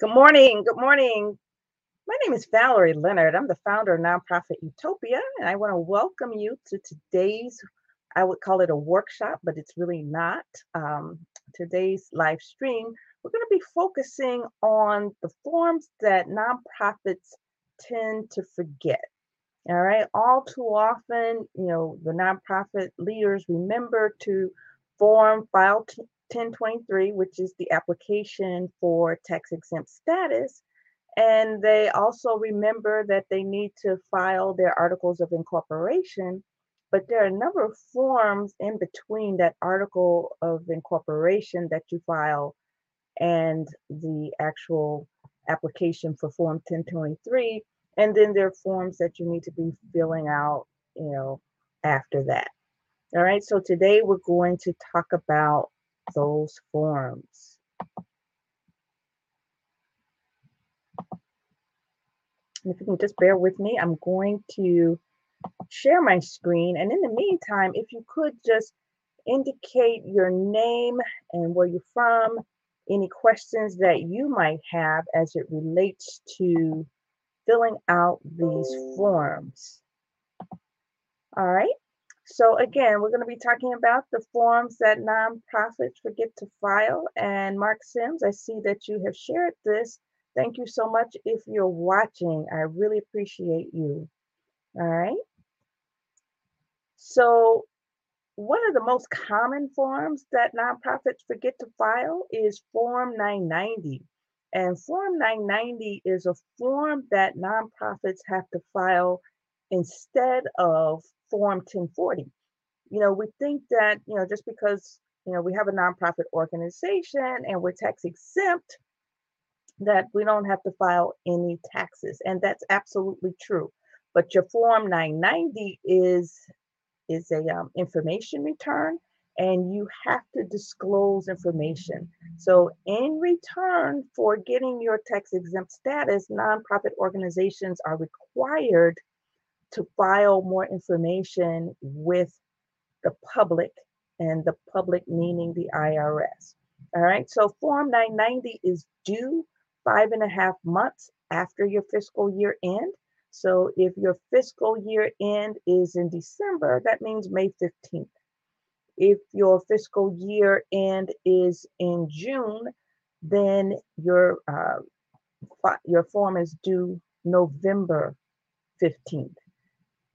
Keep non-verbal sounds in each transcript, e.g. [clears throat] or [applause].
Good morning. Good morning. My name is Valerie Leonard. I'm the founder of Nonprofit Utopia, and I want to welcome you to today's, I would call it a workshop, but it's really not. Um, today's live stream, we're going to be focusing on the forms that nonprofits tend to forget. All right. All too often, you know, the nonprofit leaders remember to form file 1023, which is the application for tax exempt status. And they also remember that they need to file their articles of incorporation. But there are a number of forms in between that article of incorporation that you file and the actual application for Form 1023. And then there are forms that you need to be filling out, you know, after that. All right, so today we're going to talk about those forms. if you can just bear with me, I'm going to share my screen. And in the meantime, if you could just indicate your name and where you're from, any questions that you might have as it relates to filling out these forms. All right. So again, we're going to be talking about the forms that nonprofits forget to file. And Mark Sims, I see that you have shared this. Thank you so much if you're watching. I really appreciate you. All right. So one of the most common forms that nonprofits forget to file is Form 990. And Form 990 is a form that nonprofits have to file instead of Form 1040. You know, we think that, you know, just because, you know, we have a nonprofit organization and we're tax exempt, that we don't have to file any taxes. And that's absolutely true. But your Form 990 is is a um, information return and you have to disclose information. So, in return for getting your tax exempt status, nonprofit organizations are required to file more information with the public, and the public meaning the IRS. All right, so Form 990 is due five and a half months after your fiscal year end. So if your fiscal year end is in December, that means May 15th. If your fiscal year end is in June, then your uh, your form is due November 15th.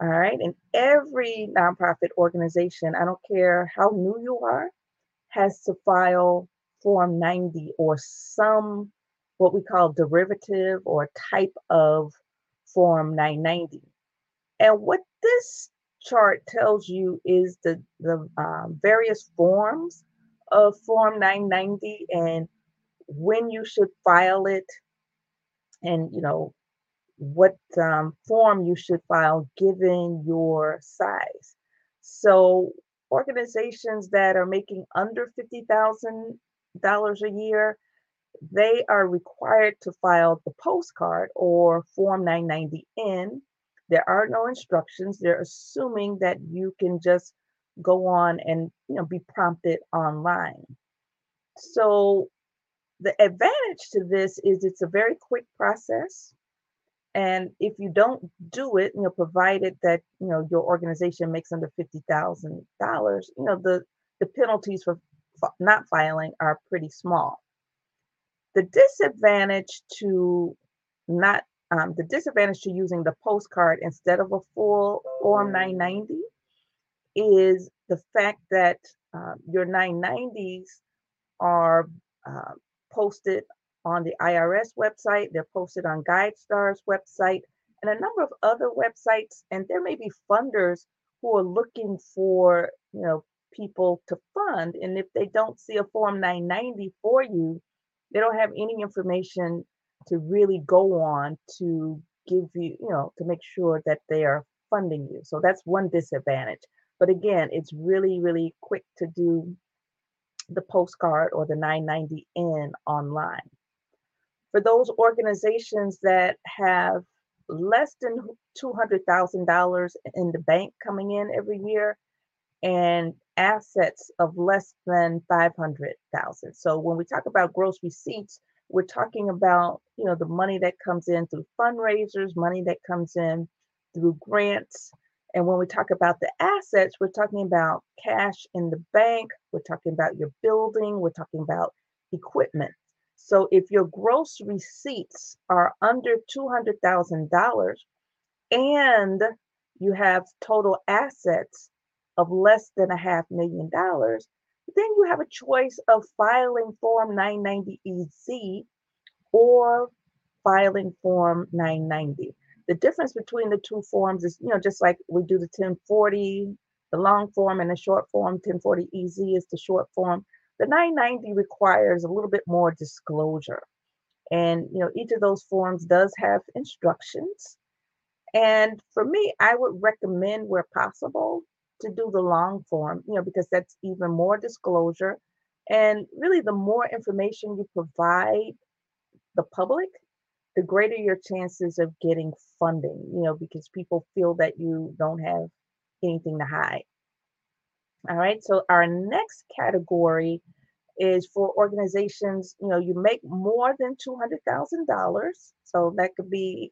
All right. And every nonprofit organization, I don't care how new you are, has to file Form 90 or some what we call derivative or type of Form 990. And what this chart tells you is the, the um, various forms of Form 990 and when you should file it and, you know, what um, form you should file given your size. So organizations that are making under $50,000 a year, they are required to file the postcard or Form 990N. There are no instructions. They're assuming that you can just go on and you know be prompted online. So the advantage to this is it's a very quick process. And if you don't do it, you know, provided that you know your organization makes under fifty thousand dollars, you know, the the penalties for not filing are pretty small. The disadvantage to not um, the disadvantage to using the postcard instead of a full Form 990 is the fact that uh, your 990s are uh, posted on the IRS website, they're posted on GuideStar's website, and a number of other websites. And there may be funders who are looking for, you know, people to fund. And if they don't see a Form 990 for you, they don't have any information to really go on to give you, you know, to make sure that they are funding you. So that's one disadvantage. But again, it's really, really quick to do the postcard or the 990N online for those organizations that have less than $200,000 in the bank coming in every year and assets of less than 500,000. So when we talk about gross receipts, we're talking about, you know, the money that comes in through fundraisers, money that comes in through grants. And when we talk about the assets, we're talking about cash in the bank, we're talking about your building, we're talking about equipment. So if your gross receipts are under $200,000 and you have total assets of less than a half million dollars, then you have a choice of filing Form 990EZ or filing Form 990. The difference between the two forms is, you know, just like we do the 1040, the long form and the short form, 1040EZ is the short form. The 990 requires a little bit more disclosure. And, you know, each of those forms does have instructions. And for me, I would recommend where possible to do the long form, you know, because that's even more disclosure. And really, the more information you provide the public, the greater your chances of getting funding, you know, because people feel that you don't have anything to hide. All right, so our next category is for organizations, you know, you make more than $200,000. So that could be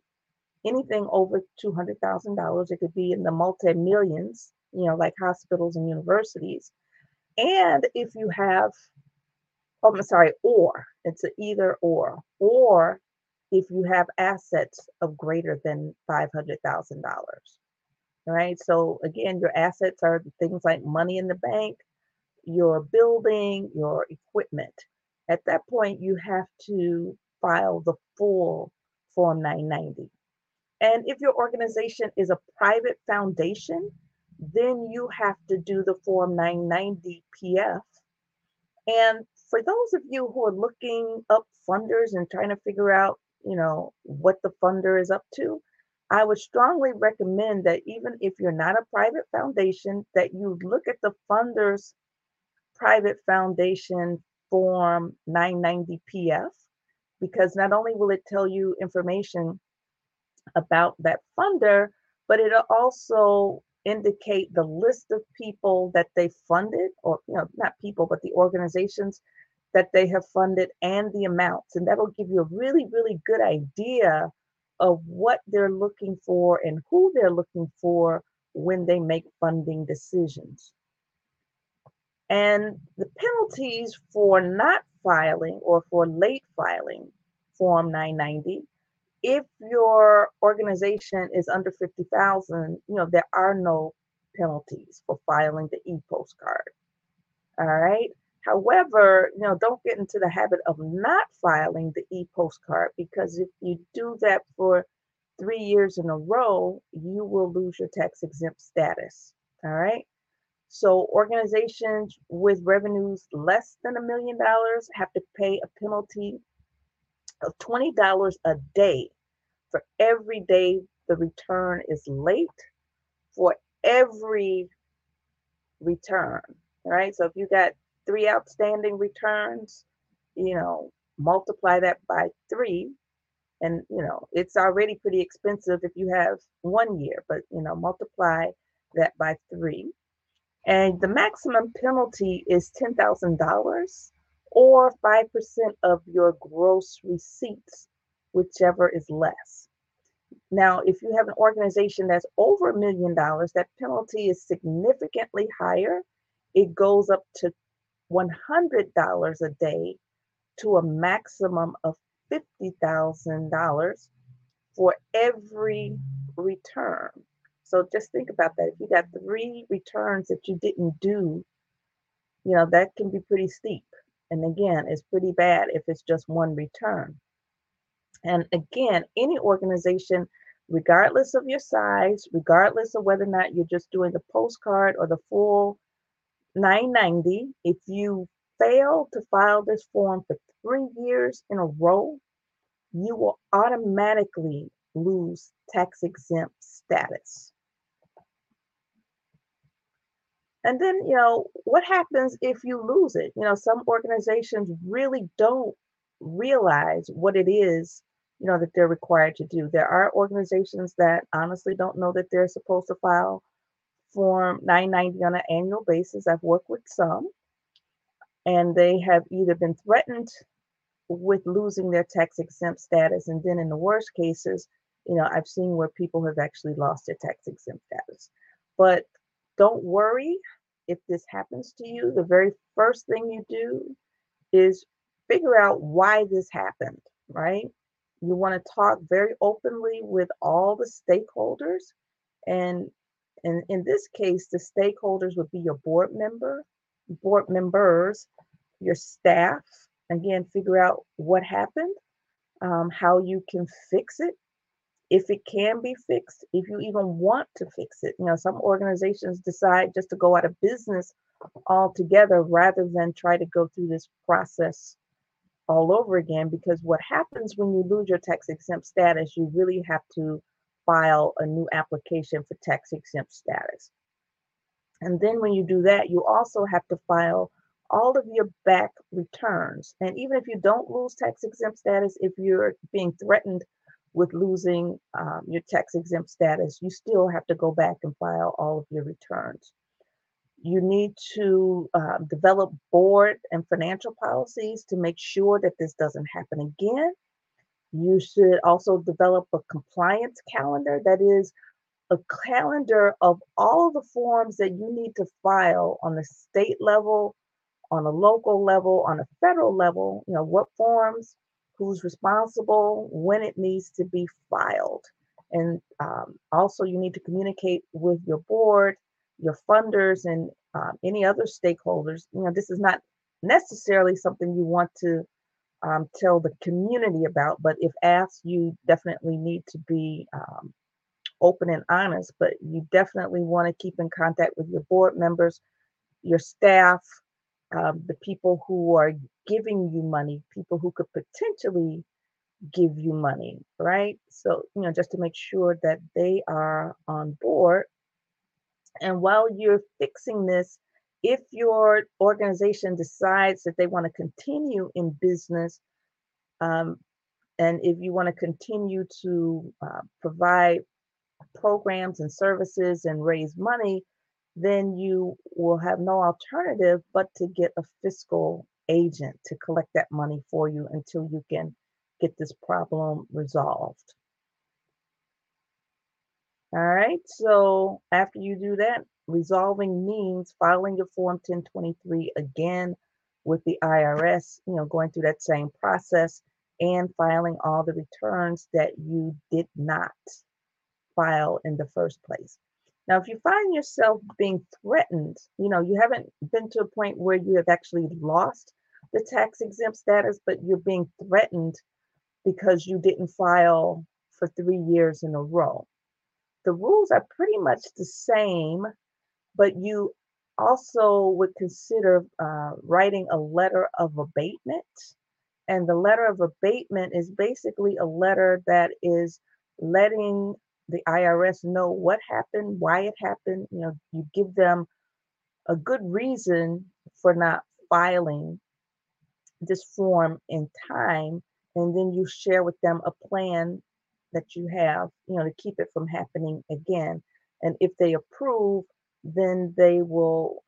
anything over $200,000. It could be in the multi millions you know, like hospitals and universities. And if you have, oh, I'm sorry, or it's an either or, or if you have assets of greater than $500,000. Right. So again, your assets are things like money in the bank, your building, your equipment. At that point, you have to file the full Form 990. And if your organization is a private foundation, then you have to do the Form 990 PF. And for those of you who are looking up funders and trying to figure out, you know, what the funder is up to, I would strongly recommend that even if you're not a private foundation, that you look at the funder's private foundation form 990 PF, because not only will it tell you information about that funder, but it'll also indicate the list of people that they funded, or you know, not people, but the organizations that they have funded and the amounts. And that'll give you a really, really good idea of what they're looking for and who they're looking for when they make funding decisions. And the penalties for not filing or for late filing Form 990 if your organization is under 50,000, you know, there are no penalties for filing the e-postcard. All right. However, you know, don't get into the habit of not filing the e-postcard because if you do that for three years in a row, you will lose your tax exempt status. All right. So organizations with revenues less than a million dollars have to pay a penalty of $20 a day for every day the return is late, for every return, All right. So if you got three outstanding returns, you know, multiply that by three. And, you know, it's already pretty expensive if you have one year, but, you know, multiply that by three. And the maximum penalty is $10,000 or 5% of your gross receipts, whichever is less. Now, if you have an organization that's over a million dollars, that penalty is significantly higher. It goes up to $100 a day to a maximum of $50,000 for every return. So just think about that. If you got three returns that you didn't do, you know, that can be pretty steep. And again, it's pretty bad if it's just one return. And again, any organization, regardless of your size, regardless of whether or not you're just doing the postcard or the full 990, if you fail to file this form for three years in a row, you will automatically lose tax exempt status. And then, you know, what happens if you lose it? You know, some organizations really don't realize what it is, you know, that they're required to do. There are organizations that honestly don't know that they're supposed to file Form 990 on an annual basis. I've worked with some, and they have either been threatened with losing their tax exempt status. And then in the worst cases, you know, I've seen where people have actually lost their tax exempt status. But don't worry if this happens to you. The very first thing you do is figure out why this happened, right? You want to talk very openly with all the stakeholders. And, and in this case, the stakeholders would be your board member, board members, your staff. Again, figure out what happened, um, how you can fix it, if it can be fixed, if you even want to fix it. You know, some organizations decide just to go out of business altogether rather than try to go through this process all over again because what happens when you lose your tax exempt status, you really have to file a new application for tax exempt status. And then when you do that, you also have to file all of your back returns. And even if you don't lose tax exempt status, if you're being threatened with losing um, your tax exempt status, you still have to go back and file all of your returns. You need to uh, develop board and financial policies to make sure that this doesn't happen again. You should also develop a compliance calendar that is a calendar of all the forms that you need to file on the state level, on a local level, on a federal level. You know, what forms, who's responsible, when it needs to be filed. And um, also, you need to communicate with your board your funders and um, any other stakeholders. You know, this is not necessarily something you want to um, tell the community about, but if asked, you definitely need to be um, open and honest. But you definitely want to keep in contact with your board members, your staff, um, the people who are giving you money, people who could potentially give you money, right? So, you know, just to make sure that they are on board and while you're fixing this, if your organization decides that they want to continue in business, um, and if you want to continue to uh, provide programs and services and raise money, then you will have no alternative but to get a fiscal agent to collect that money for you until you can get this problem resolved. All right, so after you do that, resolving means filing your Form 1023 again with the IRS, you know, going through that same process and filing all the returns that you did not file in the first place. Now, if you find yourself being threatened, you know, you haven't been to a point where you have actually lost the tax exempt status, but you're being threatened because you didn't file for three years in a row the rules are pretty much the same, but you also would consider uh, writing a letter of abatement. And the letter of abatement is basically a letter that is letting the IRS know what happened, why it happened. You know, you give them a good reason for not filing this form in time, and then you share with them a plan that you have, you know, to keep it from happening again. And if they approve, then they will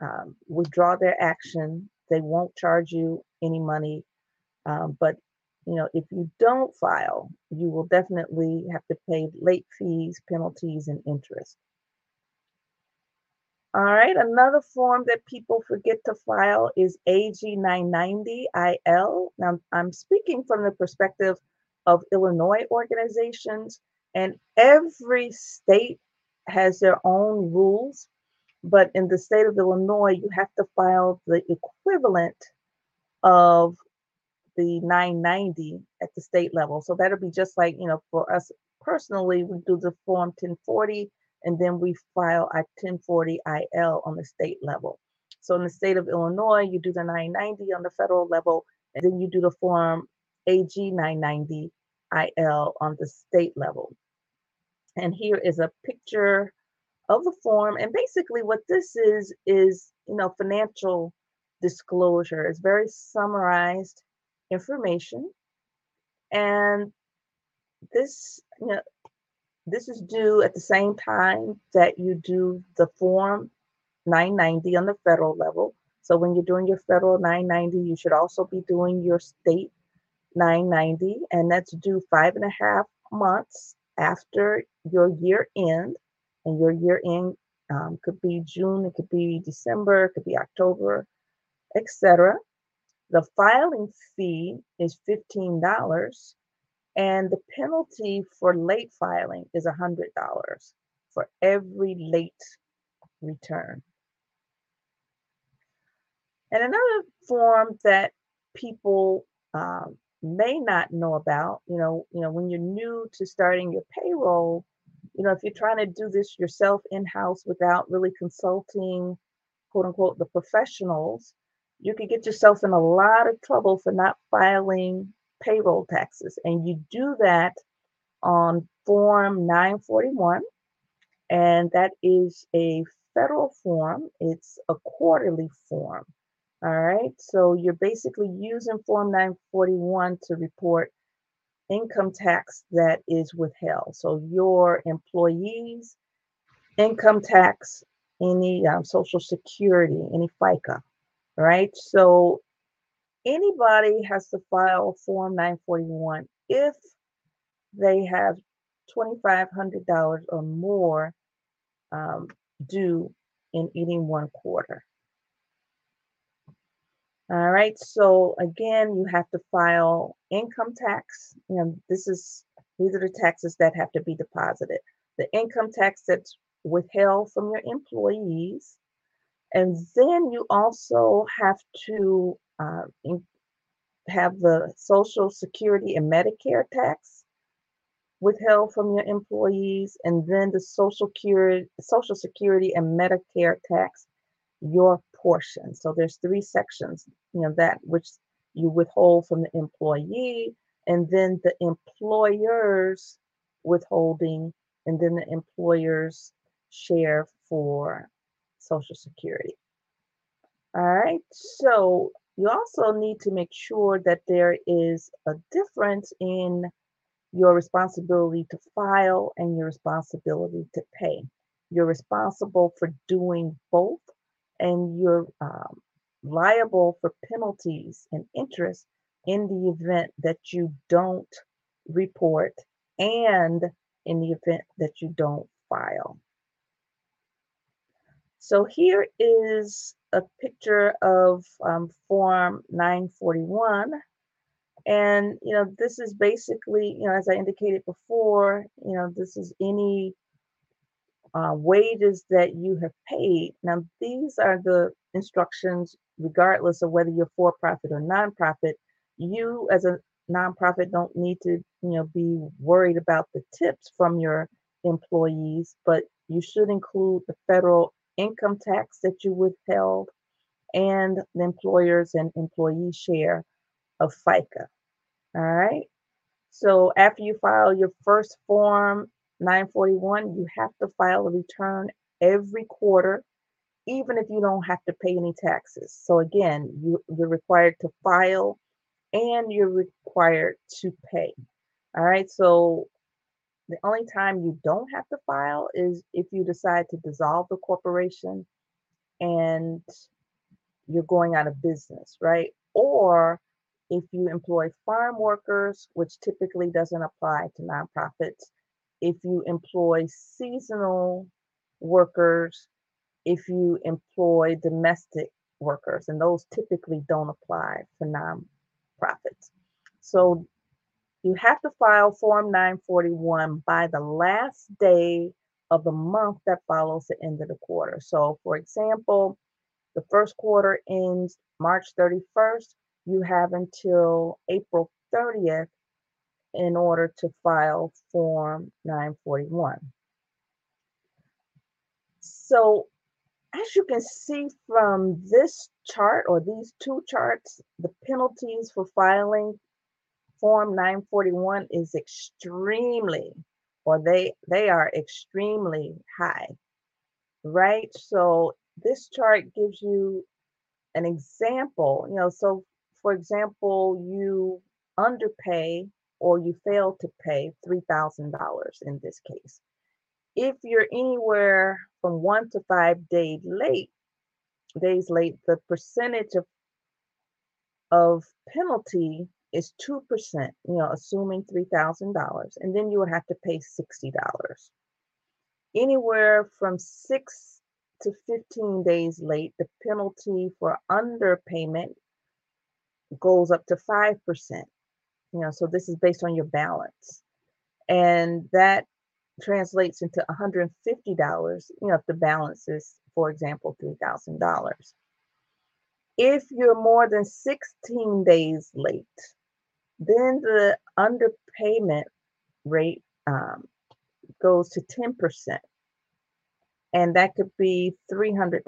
um, withdraw their action. They won't charge you any money. Um, but you know, if you don't file, you will definitely have to pay late fees, penalties, and interest. All right, another form that people forget to file is AG 990IL. Now, I'm speaking from the perspective of Illinois organizations, and every state has their own rules. But in the state of Illinois, you have to file the equivalent of the 990 at the state level. So that'll be just like, you know, for us personally, we do the Form 1040 and then we file our 1040 IL on the state level. So in the state of Illinois, you do the 990 on the federal level, and then you do the Form AG 990 IL on the state level. And here is a picture of the form. And basically what this is, is, you know, financial disclosure. It's very summarized information. And this, you know, this is due at the same time that you do the form 990 on the federal level. So when you're doing your federal 990, you should also be doing your state 990, and that's due five and a half months after your year end. And your year end um, could be June, it could be December, it could be October, etc. The filing fee is $15, and the penalty for late filing is $100 for every late return. And another form that people um, may not know about, you know, you know, when you're new to starting your payroll, you know, if you're trying to do this yourself in-house without really consulting, quote unquote, the professionals, you could get yourself in a lot of trouble for not filing payroll taxes. And you do that on Form 941, and that is a federal form, it's a quarterly form. All right, so you're basically using Form 941 to report income tax that is withheld. So your employees, income tax, any um, social security, any FICA, right? So anybody has to file Form 941 if they have $2,500 or more um, due in any one quarter. All right, so again, you have to file income tax. Know, this is these are the taxes that have to be deposited. The income tax that's withheld from your employees. And then you also have to uh, have the Social Security and Medicare tax withheld from your employees, and then the Social Security, Social Security and Medicare tax, your portion. So there's three sections, you know, that which you withhold from the employee, and then the employer's withholding, and then the employer's share for Social Security. All right, so you also need to make sure that there is a difference in your responsibility to file and your responsibility to pay. You're responsible for doing both and you're um, liable for penalties and interest in the event that you don't report and in the event that you don't file. So here is a picture of um, Form 941. And, you know, this is basically, you know, as I indicated before, you know, this is any uh, wages that you have paid. Now, these are the instructions, regardless of whether you're for profit or nonprofit. You, as a nonprofit, don't need to, you know, be worried about the tips from your employees, but you should include the federal income tax that you withheld and the employers and employee share of FICA. All right. So after you file your first form 941, you have to file a return every quarter, even if you don't have to pay any taxes. So again, you, you're required to file and you're required to pay. All right. So the only time you don't have to file is if you decide to dissolve the corporation and you're going out of business, right? Or if you employ farm workers, which typically doesn't apply to nonprofits, if you employ seasonal workers, if you employ domestic workers, and those typically don't apply for nonprofits. So you have to file Form 941 by the last day of the month that follows the end of the quarter. So, for example, the first quarter ends March 31st. You have until April 30th in order to file Form 941. So as you can see from this chart or these two charts, the penalties for filing Form 941 is extremely, or they, they are extremely high, right? So this chart gives you an example, you know, so for example, you underpay or you fail to pay $3,000 in this case. If you're anywhere from one to five days late, days late, the percentage of of penalty is 2%, you know, assuming $3,000, and then you would have to pay $60. Anywhere from 6 to 15 days late, the penalty for underpayment goes up to 5%. You know, so this is based on your balance. And that translates into $150, you know, if the balance is, for example, $3,000. If you're more than 16 days late, then the underpayment rate um, goes to 10%. And that could be $300,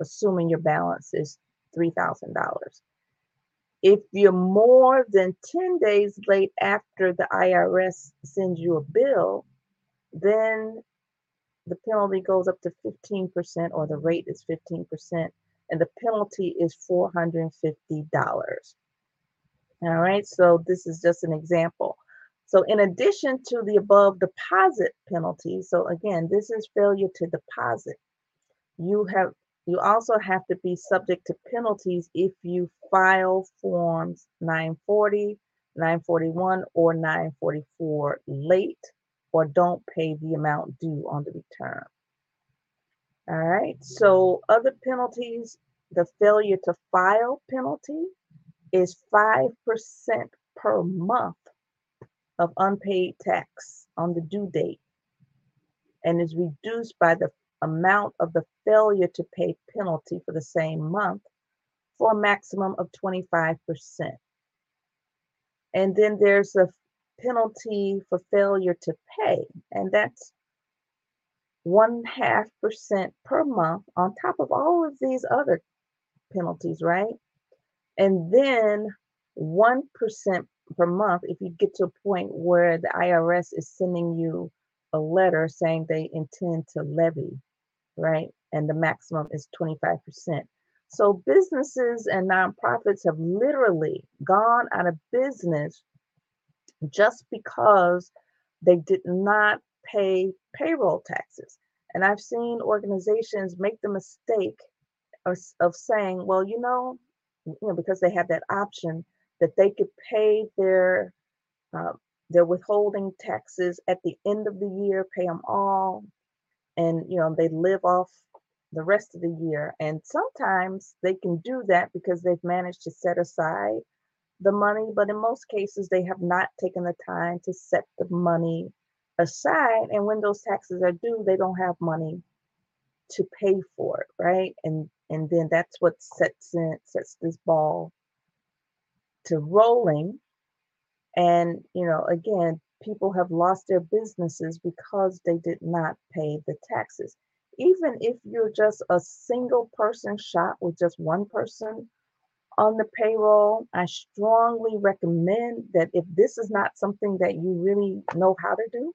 assuming your balance is $3,000. If you're more than 10 days late after the IRS sends you a bill, then the penalty goes up to 15% or the rate is 15% and the penalty is $450. All right, so this is just an example. So in addition to the above deposit penalty, so again, this is failure to deposit. You have you also have to be subject to penalties if you file forms 940, 941, or 944 late or don't pay the amount due on the return. All right, so other penalties, the failure to file penalty is 5% per month of unpaid tax on the due date and is reduced by the amount of the failure to pay penalty for the same month for a maximum of 25%. And then there's a penalty for failure to pay, and that's one half percent per month on top of all of these other penalties, right? And then 1% per month if you get to a point where the IRS is sending you a letter saying they intend to levy, right? And the maximum is 25%. So businesses and nonprofits have literally gone out of business just because they did not pay payroll taxes. And I've seen organizations make the mistake of, of saying, well, you know, you know, because they have that option that they could pay their uh, their withholding taxes at the end of the year, pay them all, and you know they live off the rest of the year. And sometimes they can do that because they've managed to set aside the money, but in most cases they have not taken the time to set the money aside. And when those taxes are due, they don't have money to pay for it, right? And and then that's what sets in sets this ball to rolling and you know again people have lost their businesses because they did not pay the taxes even if you're just a single person shop with just one person on the payroll i strongly recommend that if this is not something that you really know how to do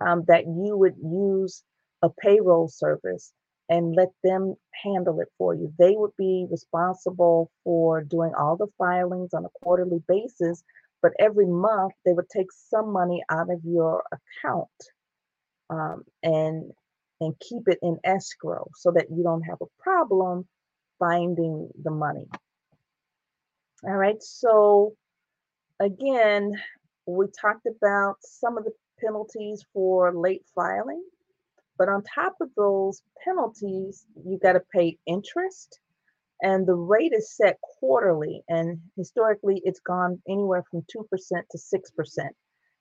um, that you would use a payroll service and let them handle it for you. They would be responsible for doing all the filings on a quarterly basis, but every month they would take some money out of your account um, and and keep it in escrow so that you don't have a problem finding the money. All right, so again, we talked about some of the penalties for late filing. But on top of those penalties, you got to pay interest, and the rate is set quarterly. And historically, it's gone anywhere from 2% to 6%.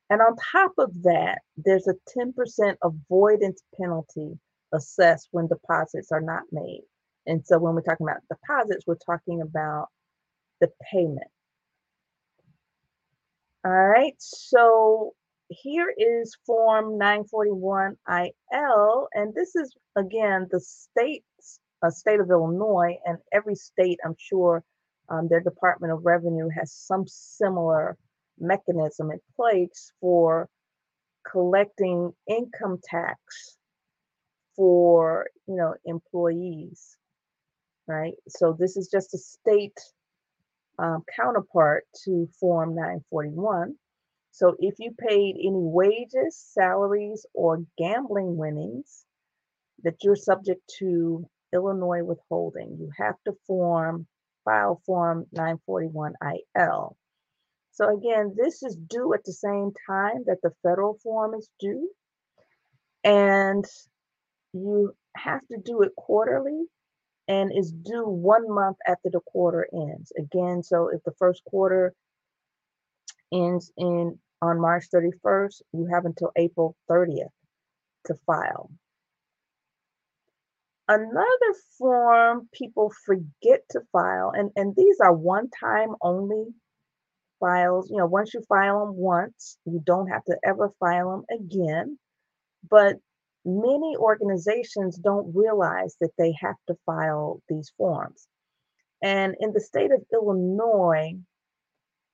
And on top of that, there's a 10% avoidance penalty assessed when deposits are not made. And so when we're talking about deposits, we're talking about the payment. All right, so here is Form 941IL, and this is again the state's uh, state of Illinois, and every state, I'm sure, um, their Department of Revenue has some similar mechanism in place for collecting income tax for you know employees, right? So this is just a state um, counterpart to Form 941. So if you paid any wages, salaries, or gambling winnings that you're subject to Illinois withholding. You have to form, file Form 941IL. So again, this is due at the same time that the federal form is due. And you have to do it quarterly and is due one month after the quarter ends. Again, so if the first quarter ends in on March 31st, you have until April 30th to file. Another form people forget to file, and, and these are one time only files. You know, once you file them once, you don't have to ever file them again. But many organizations don't realize that they have to file these forms. And in the state of Illinois,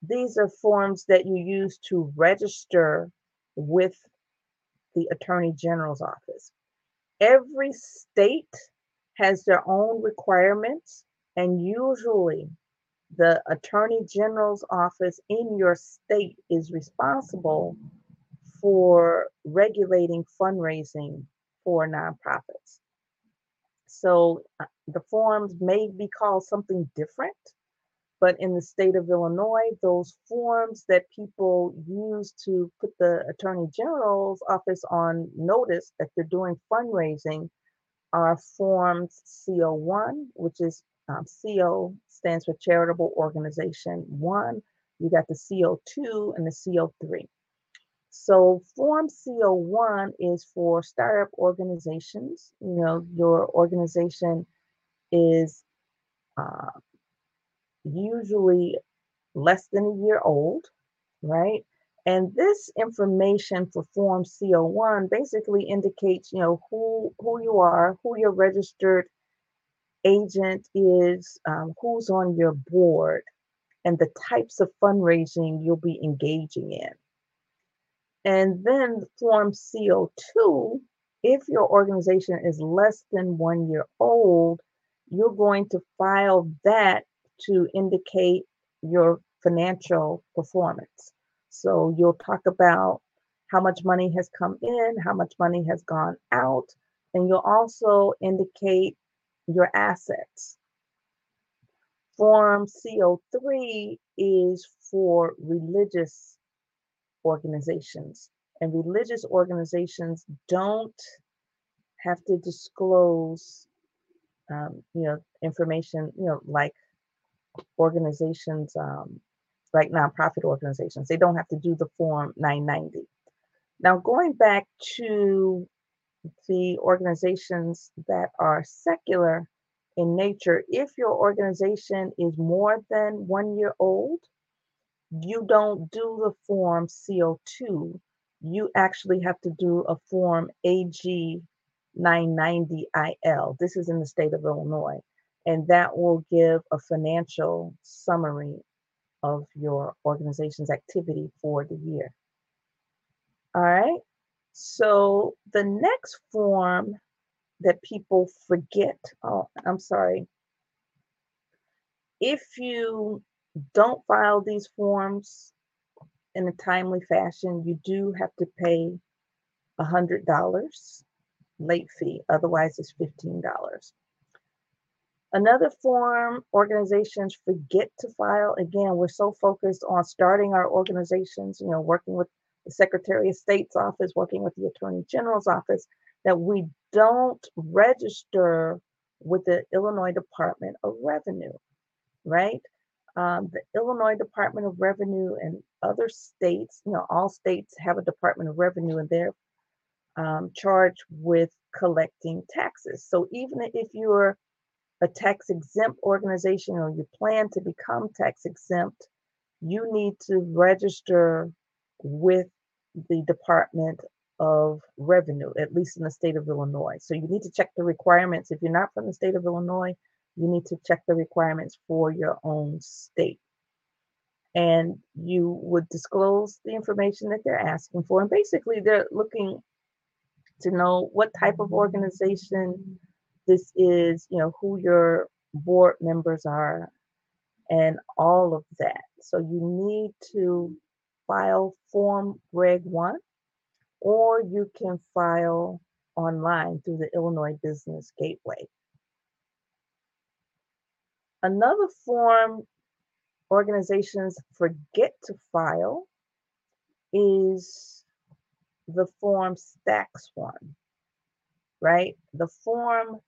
these are forms that you use to register with the Attorney General's office. Every state has their own requirements, and usually the Attorney General's office in your state is responsible for regulating fundraising for nonprofits. So uh, the forms may be called something different, but in the state of Illinois, those forms that people use to put the Attorney General's office on notice that they're doing fundraising are forms CO1, which is um, CO stands for Charitable Organization 1. You got the CO2 and the CO3. So Form CO1 is for startup organizations. You know, your organization is uh, usually less than a year old, right? And this information for Form CO1 basically indicates, you know, who who you are, who your registered agent is, um, who's on your board, and the types of fundraising you'll be engaging in. And then Form CO2, if your organization is less than one year old, you're going to file that to indicate your financial performance. So you'll talk about how much money has come in, how much money has gone out, and you'll also indicate your assets. Form CO3 is for religious organizations, and religious organizations don't have to disclose, um, you know, information, you know, like organizations um, like nonprofit organizations. They don't have to do the Form 990. Now, going back to the organizations that are secular in nature, if your organization is more than one year old, you don't do the Form CO2. You actually have to do a Form AG 990IL. This is in the state of Illinois and that will give a financial summary of your organization's activity for the year. All right. So the next form that people forget, oh, I'm sorry. If you don't file these forms in a timely fashion, you do have to pay $100 late fee. Otherwise, it's $15. Another form organizations forget to file. Again, we're so focused on starting our organizations, you know, working with the Secretary of State's office, working with the Attorney General's office, that we don't register with the Illinois Department of Revenue, right? Um, the Illinois Department of Revenue and other states, you know, all states have a Department of Revenue and they're um, charged with collecting taxes. So even if you're a tax exempt organization or you plan to become tax exempt, you need to register with the Department of Revenue, at least in the state of Illinois. So you need to check the requirements. If you're not from the state of Illinois, you need to check the requirements for your own state. And you would disclose the information that they're asking for. And basically, they're looking to know what type of organization this is, you know, who your board members are and all of that. So you need to file Form Reg 1 or you can file online through the Illinois Business Gateway. Another form organizations forget to file is the form STAX one, right? The form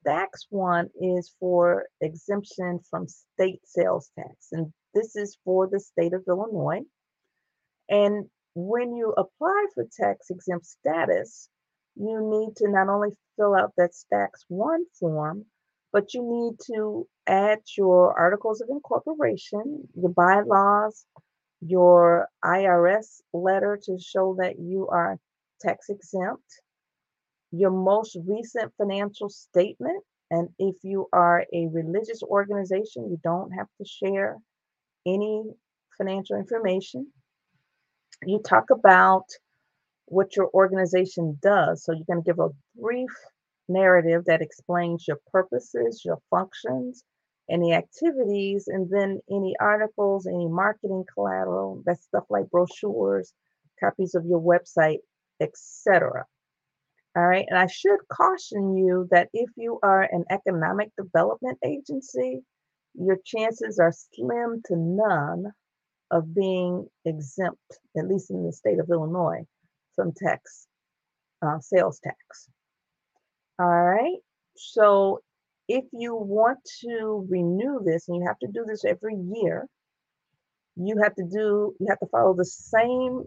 STAX one is for exemption from state sales tax, and this is for the state of Illinois. And when you apply for tax exempt status, you need to not only fill out that Tax one form, but you need to add your articles of incorporation, your bylaws, your IRS letter to show that you are tax exempt, your most recent financial statement. And if you are a religious organization, you don't have to share any financial information. You talk about what your organization does. So you're going to give a brief narrative that explains your purposes, your functions, any activities, and then any articles, any marketing collateral, that's stuff like brochures, copies of your website, etc. All right, and I should caution you that if you are an economic development agency, your chances are slim to none of being exempt, at least in the state of Illinois, from tax, uh, sales tax. All right, so if you want to renew this, and you have to do this every year, you have to do, you have to follow the same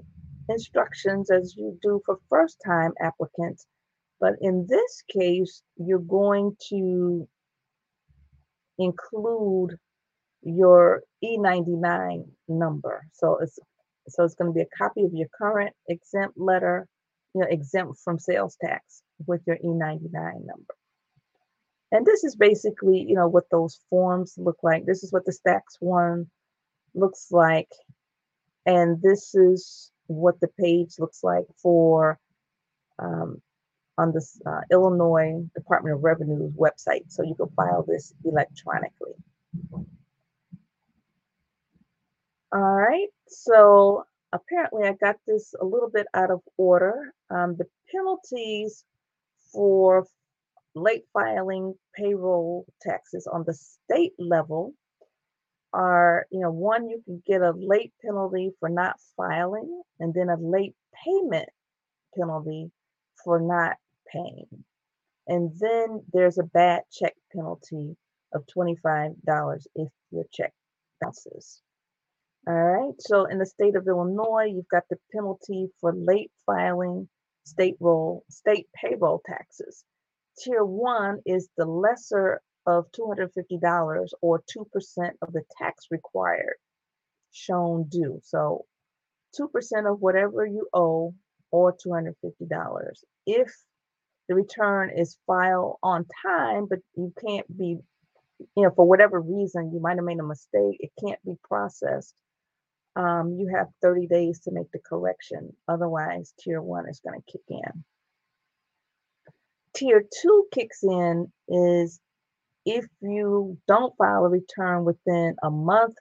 instructions as you do for first time applicants. But in this case, you're going to include your E99 number. So it's so it's going to be a copy of your current exempt letter, you know, exempt from sales tax with your E99 number. And this is basically, you know, what those forms look like. This is what the STAX one looks like. And this is what the page looks like for um, on the uh, Illinois Department of Revenue's website. So you can file this electronically. All right, so apparently I got this a little bit out of order. Um, the penalties for late filing payroll taxes on the state level are, you know, one, you can get a late penalty for not filing, and then a late payment penalty for not paying. And then there's a bad check penalty of $25 if your check bounces. All right, so in the state of Illinois, you've got the penalty for late filing state roll, state payroll taxes. Tier one is the lesser of $250 or 2% of the tax required shown due. So 2% of whatever you owe or $250. If the return is filed on time, but you can't be, you know, for whatever reason, you might have made a mistake, it can't be processed. Um, you have 30 days to make the correction. Otherwise, tier one is going to kick in. Tier two kicks in is if you don't file a return within a month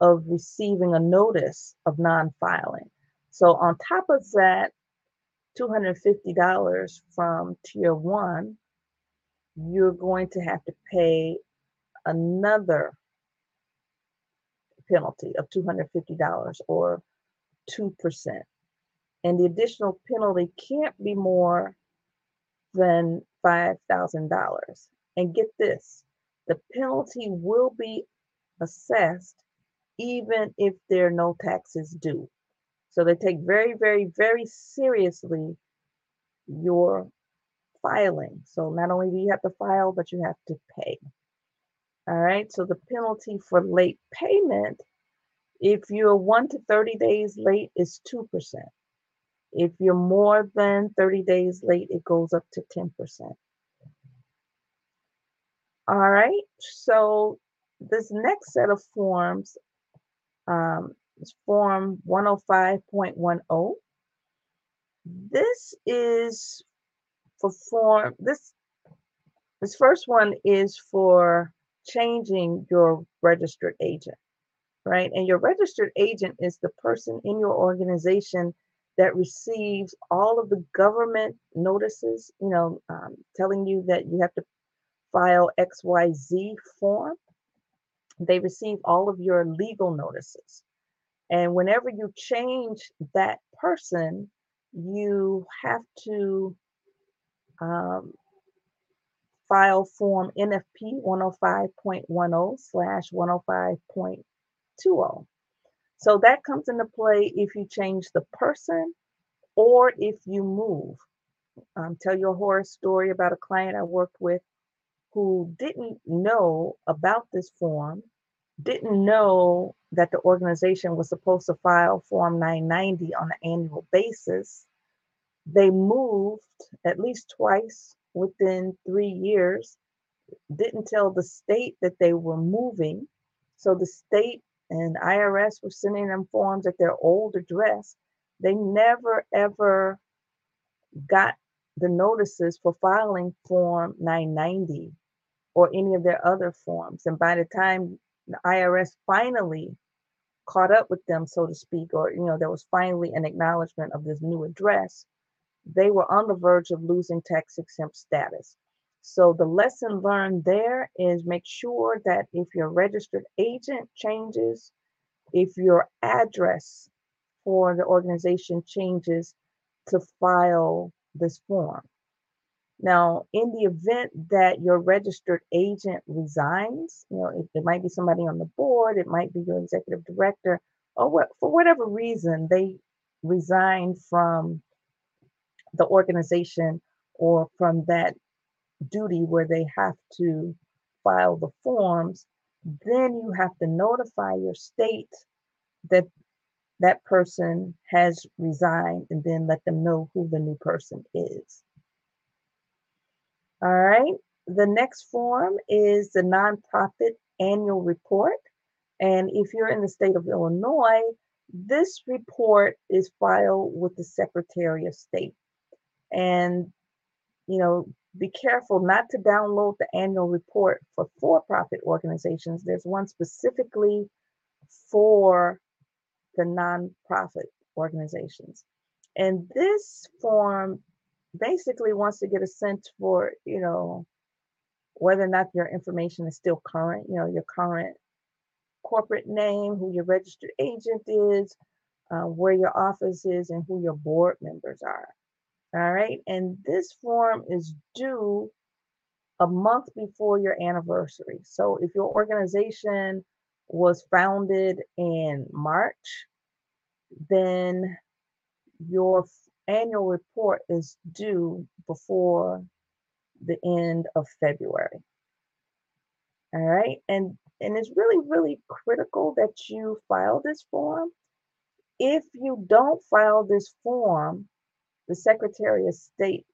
of receiving a notice of non-filing. So on top of that, $250 from tier one, you're going to have to pay another penalty of $250 or 2%. And the additional penalty can't be more than $5,000. And get this the penalty will be assessed even if there are no taxes due. So they take very, very, very seriously your filing. So not only do you have to file, but you have to pay. All right, so the penalty for late payment, if you're one to 30 days late, is 2%. If you're more than 30 days late, it goes up to 10%. All right, so this next set of forms um, is Form 105.10. This is for form, this, this first one is for changing your registered agent, right? And your registered agent is the person in your organization that receives all of the government notices, you know, um, telling you that you have to file XYZ form. they receive all of your legal notices. And whenever you change that person, you have to um, file form NFP 105.10 slash 105.20. So that comes into play if you change the person or if you move. Um, tell you a horror story about a client I worked with who didn't know about this form, didn't know that the organization was supposed to file Form 990 on an annual basis. They moved at least twice within three years, didn't tell the state that they were moving. So the state and IRS were sending them forms at their old address. They never ever got the notices for filing Form 990 or any of their other forms. And by the time the IRS finally caught up with them, so to speak, or you know, there was finally an acknowledgement of this new address, they were on the verge of losing tax exempt status. So the lesson learned there is make sure that if your registered agent changes, if your address for the organization changes to file this form. Now, in the event that your registered agent resigns, you know, it, it might be somebody on the board, it might be your executive director, or what for whatever reason they resign from the organization or from that duty where they have to file the forms, then you have to notify your state that that person has resigned and then let them know who the new person is. All right, the next form is the nonprofit annual report. And if you're in the state of Illinois, this report is filed with the Secretary of State. And, you know, be careful not to download the annual report for for profit organizations. There's one specifically for the nonprofit organizations. And this form basically wants to get a sense for, you know, whether or not your information is still current, you know, your current corporate name, who your registered agent is, uh, where your office is, and who your board members are. All right. And this form is due a month before your anniversary. So if your organization was founded in March, then your annual report is due before the end of February. All right. And and it's really, really critical that you file this form. If you don't file this form, the Secretary of State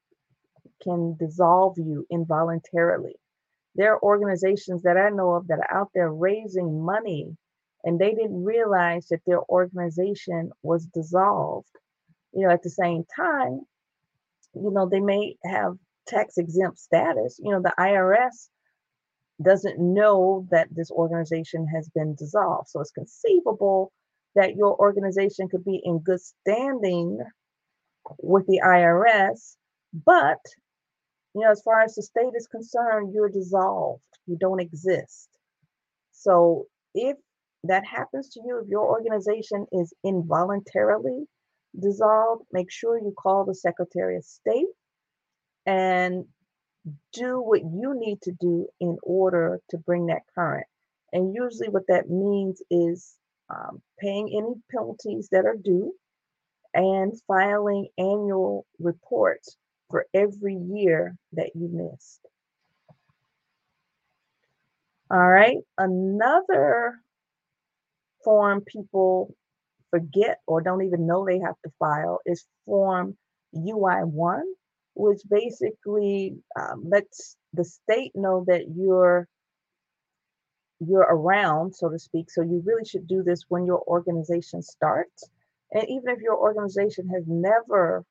can dissolve you involuntarily. There are organizations that I know of that are out there raising money and they didn't realize that their organization was dissolved you know, at the same time, you know, they may have tax exempt status. You know, the IRS doesn't know that this organization has been dissolved. So it's conceivable that your organization could be in good standing with the IRS, but you know, as far as the state is concerned, you're dissolved. You don't exist. So if that happens to you, if your organization is involuntarily dissolved, make sure you call the Secretary of State and do what you need to do in order to bring that current. And usually, what that means is um, paying any penalties that are due and filing annual reports for every year that you missed. All right, another form people forget or don't even know they have to file is Form UI1, which basically um, lets the state know that you're you're around, so to speak. So you really should do this when your organization starts. And even if your organization has never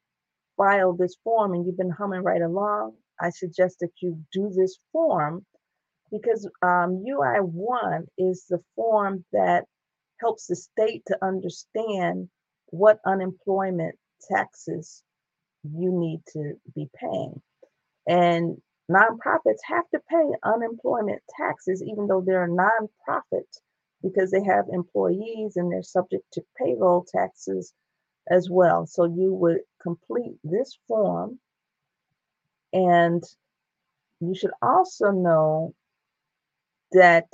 filed this form and you've been humming right along, I suggest that you do this form because um, UI1 is the form that helps the state to understand what unemployment taxes you need to be paying. And nonprofits have to pay unemployment taxes, even though they're a nonprofit, because they have employees and they're subject to payroll taxes as well. So you would complete this form and you should also know that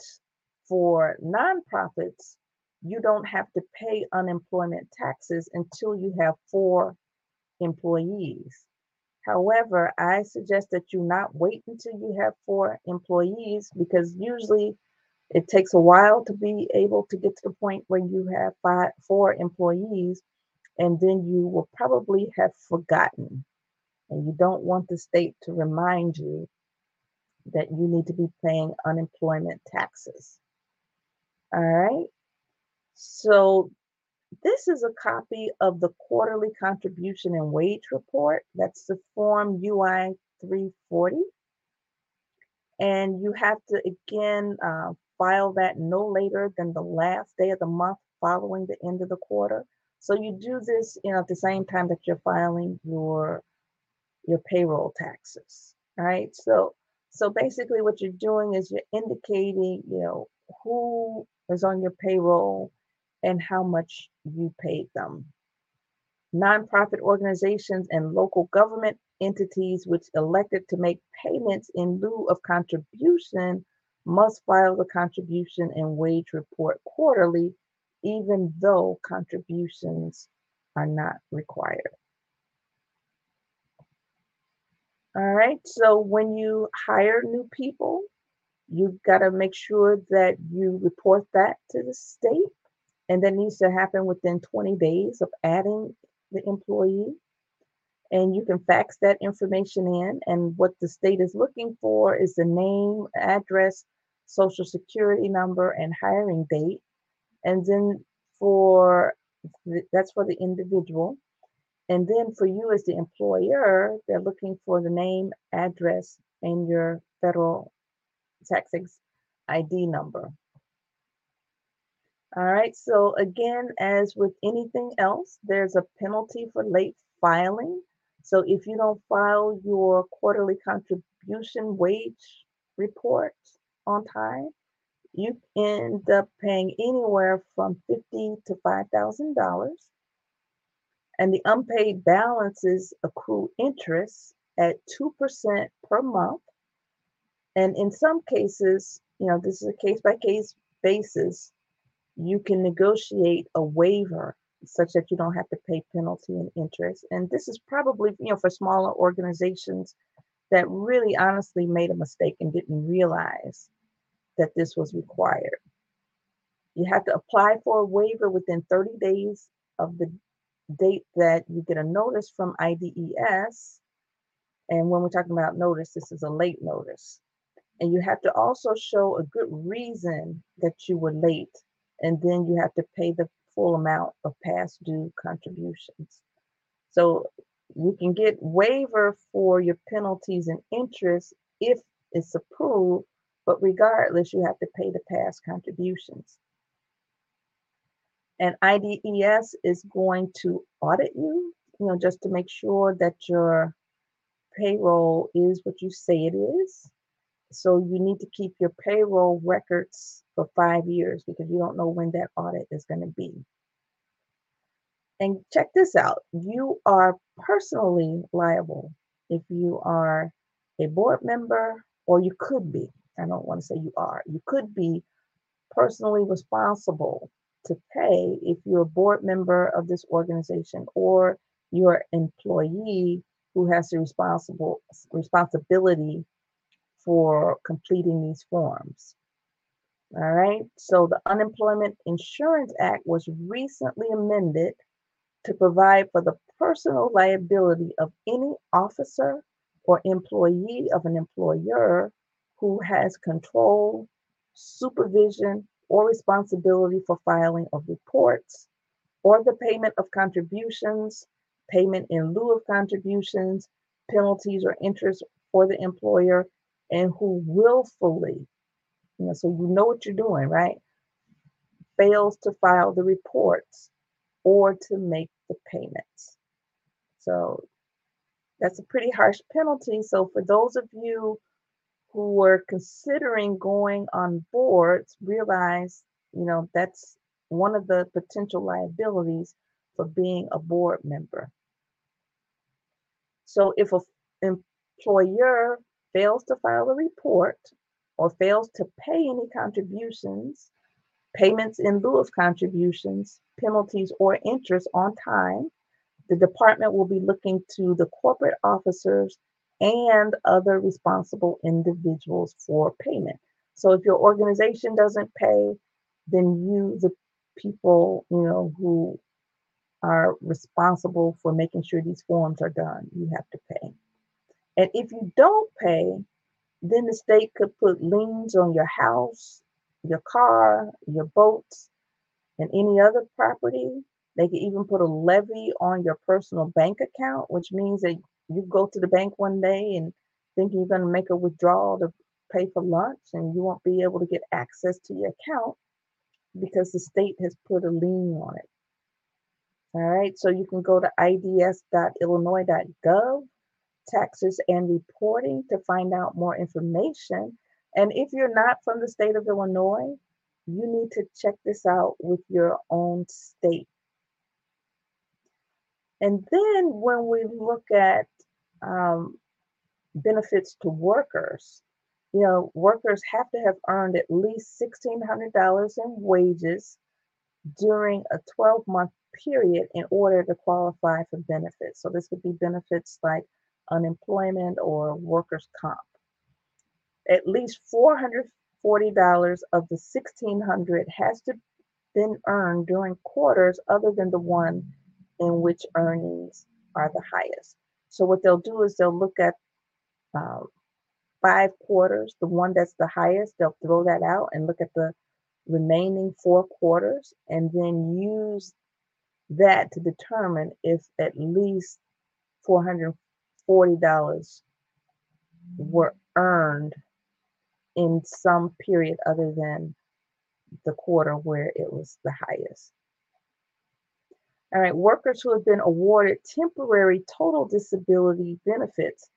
for nonprofits, you don't have to pay unemployment taxes until you have four employees. However, I suggest that you not wait until you have four employees because usually it takes a while to be able to get to the point where you have five, four employees, and then you will probably have forgotten. And you don't want the state to remind you that you need to be paying unemployment taxes. All right. So this is a copy of the quarterly contribution and wage report. That's the form UI 340. And you have to again uh, file that no later than the last day of the month following the end of the quarter. So you do this, you know, at the same time that you're filing your your payroll taxes. right? So so basically what you're doing is you're indicating, you know, who is on your payroll and how much you paid them. Nonprofit organizations and local government entities which elected to make payments in lieu of contribution must file the contribution and wage report quarterly, even though contributions are not required. All right, so when you hire new people, you've got to make sure that you report that to the state, and that needs to happen within 20 days of adding the employee. And you can fax that information in, and what the state is looking for is the name, address, social security number, and hiring date. And then for that's for the individual. And then for you as the employer, they're looking for the name, address, and your federal tax ID number. All right, so again, as with anything else, there's a penalty for late filing. So if you don't file your quarterly contribution wage report on time, you end up paying anywhere from fifty to five thousand dollars and the unpaid balances accrue interest at 2% per month. And in some cases, you know, this is a case by case basis, you can negotiate a waiver such that you don't have to pay penalty and interest. And this is probably, you know, for smaller organizations that really honestly made a mistake and didn't realize that this was required. You have to apply for a waiver within 30 days of the date that you get a notice from IDES. And when we're talking about notice, this is a late notice. And you have to also show a good reason that you were late. And then you have to pay the full amount of past due contributions. So you can get waiver for your penalties and interest if it's approved, but regardless, you have to pay the past contributions. And IDES is going to audit you, you know, just to make sure that your payroll is what you say it is. So you need to keep your payroll records for five years because you don't know when that audit is going to be. And check this out you are personally liable if you are a board member, or you could be. I don't want to say you are. You could be personally responsible to pay if you're a board member of this organization or your employee who has the responsible responsibility for completing these forms. All right, so the Unemployment Insurance Act was recently amended to provide for the personal liability of any officer or employee of an employer who has control, supervision, or responsibility for filing of reports or the payment of contributions, payment in lieu of contributions, penalties or interest for the employer, and who willfully, you know, so you know what you're doing, right? Fails to file the reports or to make the payments. So That's a pretty harsh penalty. So for those of you who were considering going on boards, realize, you know, that's one of the potential liabilities for being a board member. So if an employer fails to file a report or fails to pay any contributions, payments in lieu of contributions, penalties, or interest on time, the department will be looking to the corporate officers and other responsible individuals for payment. So if your organization doesn't pay, then you, the people, you know, who are responsible for making sure these forms are done, you have to pay. And if you don't pay, then the state could put liens on your house, your car, your boats, and any other property. They could even put a levy on your personal bank account, which means that you go to the bank one day and think you're going to make a withdrawal to pay for lunch and you won't be able to get access to your account because the state has put a lien on it. All right, so you can go to ides.illinois.gov, taxes and reporting to find out more information. And if you're not from the state of Illinois, you need to check this out with your own state. And then when we look at um, benefits to workers, you know, workers have to have earned at least $1,600 in wages during a 12 month period in order to qualify for benefits. So this would be benefits like unemployment or workers' comp. At least $440 of the 1600 has to been earned during quarters other than the one in which earnings are the highest. So what they'll do is they'll look at um, five quarters, the one that's the highest, they'll throw that out and look at the remaining four quarters and then use that to determine if at least $440 were earned in some period other than the quarter where it was the highest. All right, workers who have been awarded temporary total disability benefits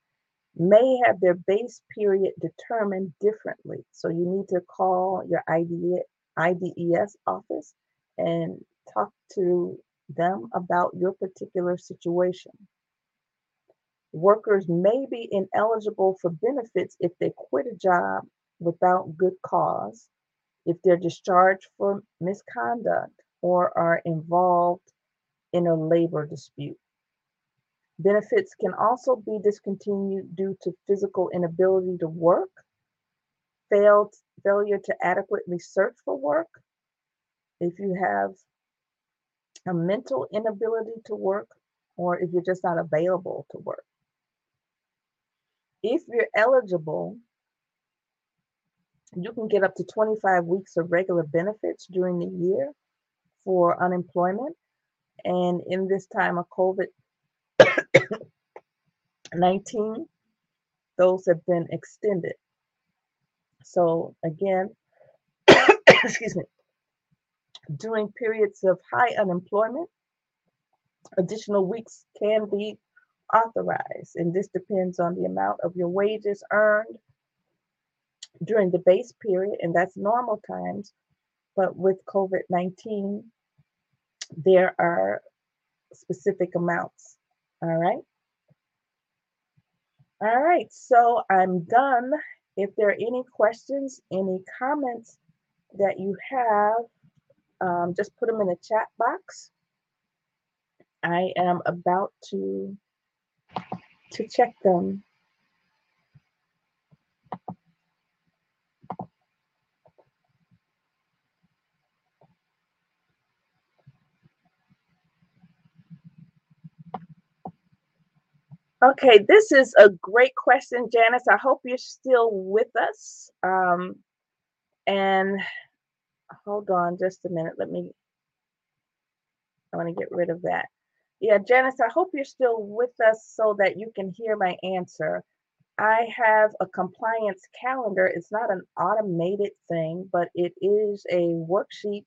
may have their base period determined differently. So you need to call your IDES office and talk to them about your particular situation. Workers may be ineligible for benefits if they quit a job without good cause, if they're discharged for misconduct, or are involved in a labor dispute. Benefits can also be discontinued due to physical inability to work, failed, failure to adequately search for work, if you have a mental inability to work, or if you're just not available to work. If you're eligible, you can get up to 25 weeks of regular benefits during the year for unemployment. And in this time of COVID [coughs] 19, those have been extended. So, again, [coughs] excuse me, during periods of high unemployment, additional weeks can be authorized, and this depends on the amount of your wages earned during the base period, and that's normal times. But with COVID 19, there are specific amounts. All right. All right, so I'm done. If there are any questions, any comments that you have, um, just put them in the chat box. I am about to to check them. Okay, this is a great question, Janice. I hope you're still with us. Um, and hold on just a minute. Let me, I want to get rid of that. Yeah, Janice, I hope you're still with us so that you can hear my answer. I have a compliance calendar. It's not an automated thing, but it is a worksheet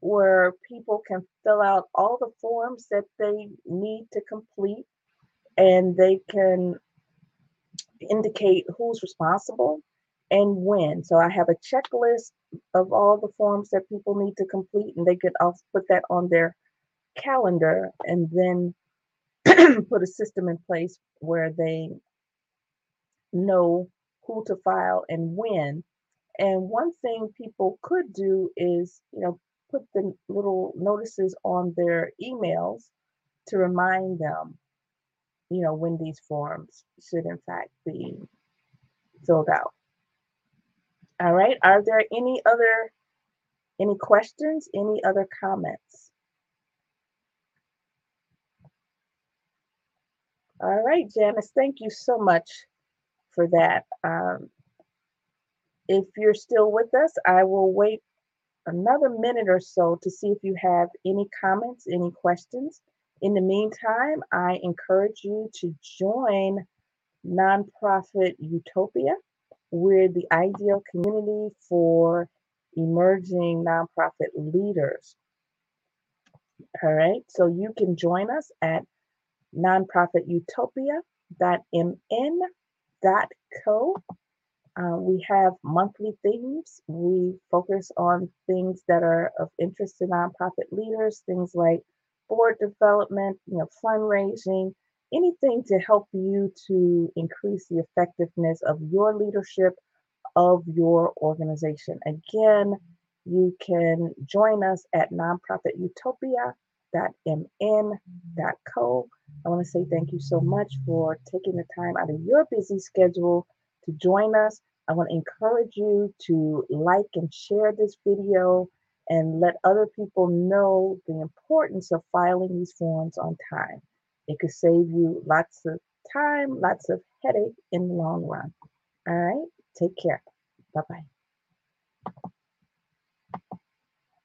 where people can fill out all the forms that they need to complete and they can indicate who's responsible and when. So I have a checklist of all the forms that people need to complete, and they could also put that on their calendar and then [clears throat] put a system in place where they know who to file and when. And one thing people could do is, you know, put the little notices on their emails to remind them, you know, when these forms should in fact be filled out. All right. Are there any other any questions? Any other comments? All right, Janice, thank you so much for that. Um, if you're still with us, I will wait another minute or so to see if you have any comments, any questions. In the meantime, I encourage you to join Nonprofit Utopia. We're the ideal community for emerging nonprofit leaders. All right, so you can join us at nonprofitutopia.mn.co. Uh, we have monthly themes. We focus on things that are of interest to nonprofit leaders, things like board development, you know, fundraising, anything to help you to increase the effectiveness of your leadership of your organization. Again, you can join us at nonprofitutopia.mn.co. I want to say thank you so much for taking the time out of your busy schedule to join us. I want to encourage you to like and share this video and let other people know the importance of filing these forms on time. It could save you lots of time, lots of headache in the long run. All right, take care. Bye bye.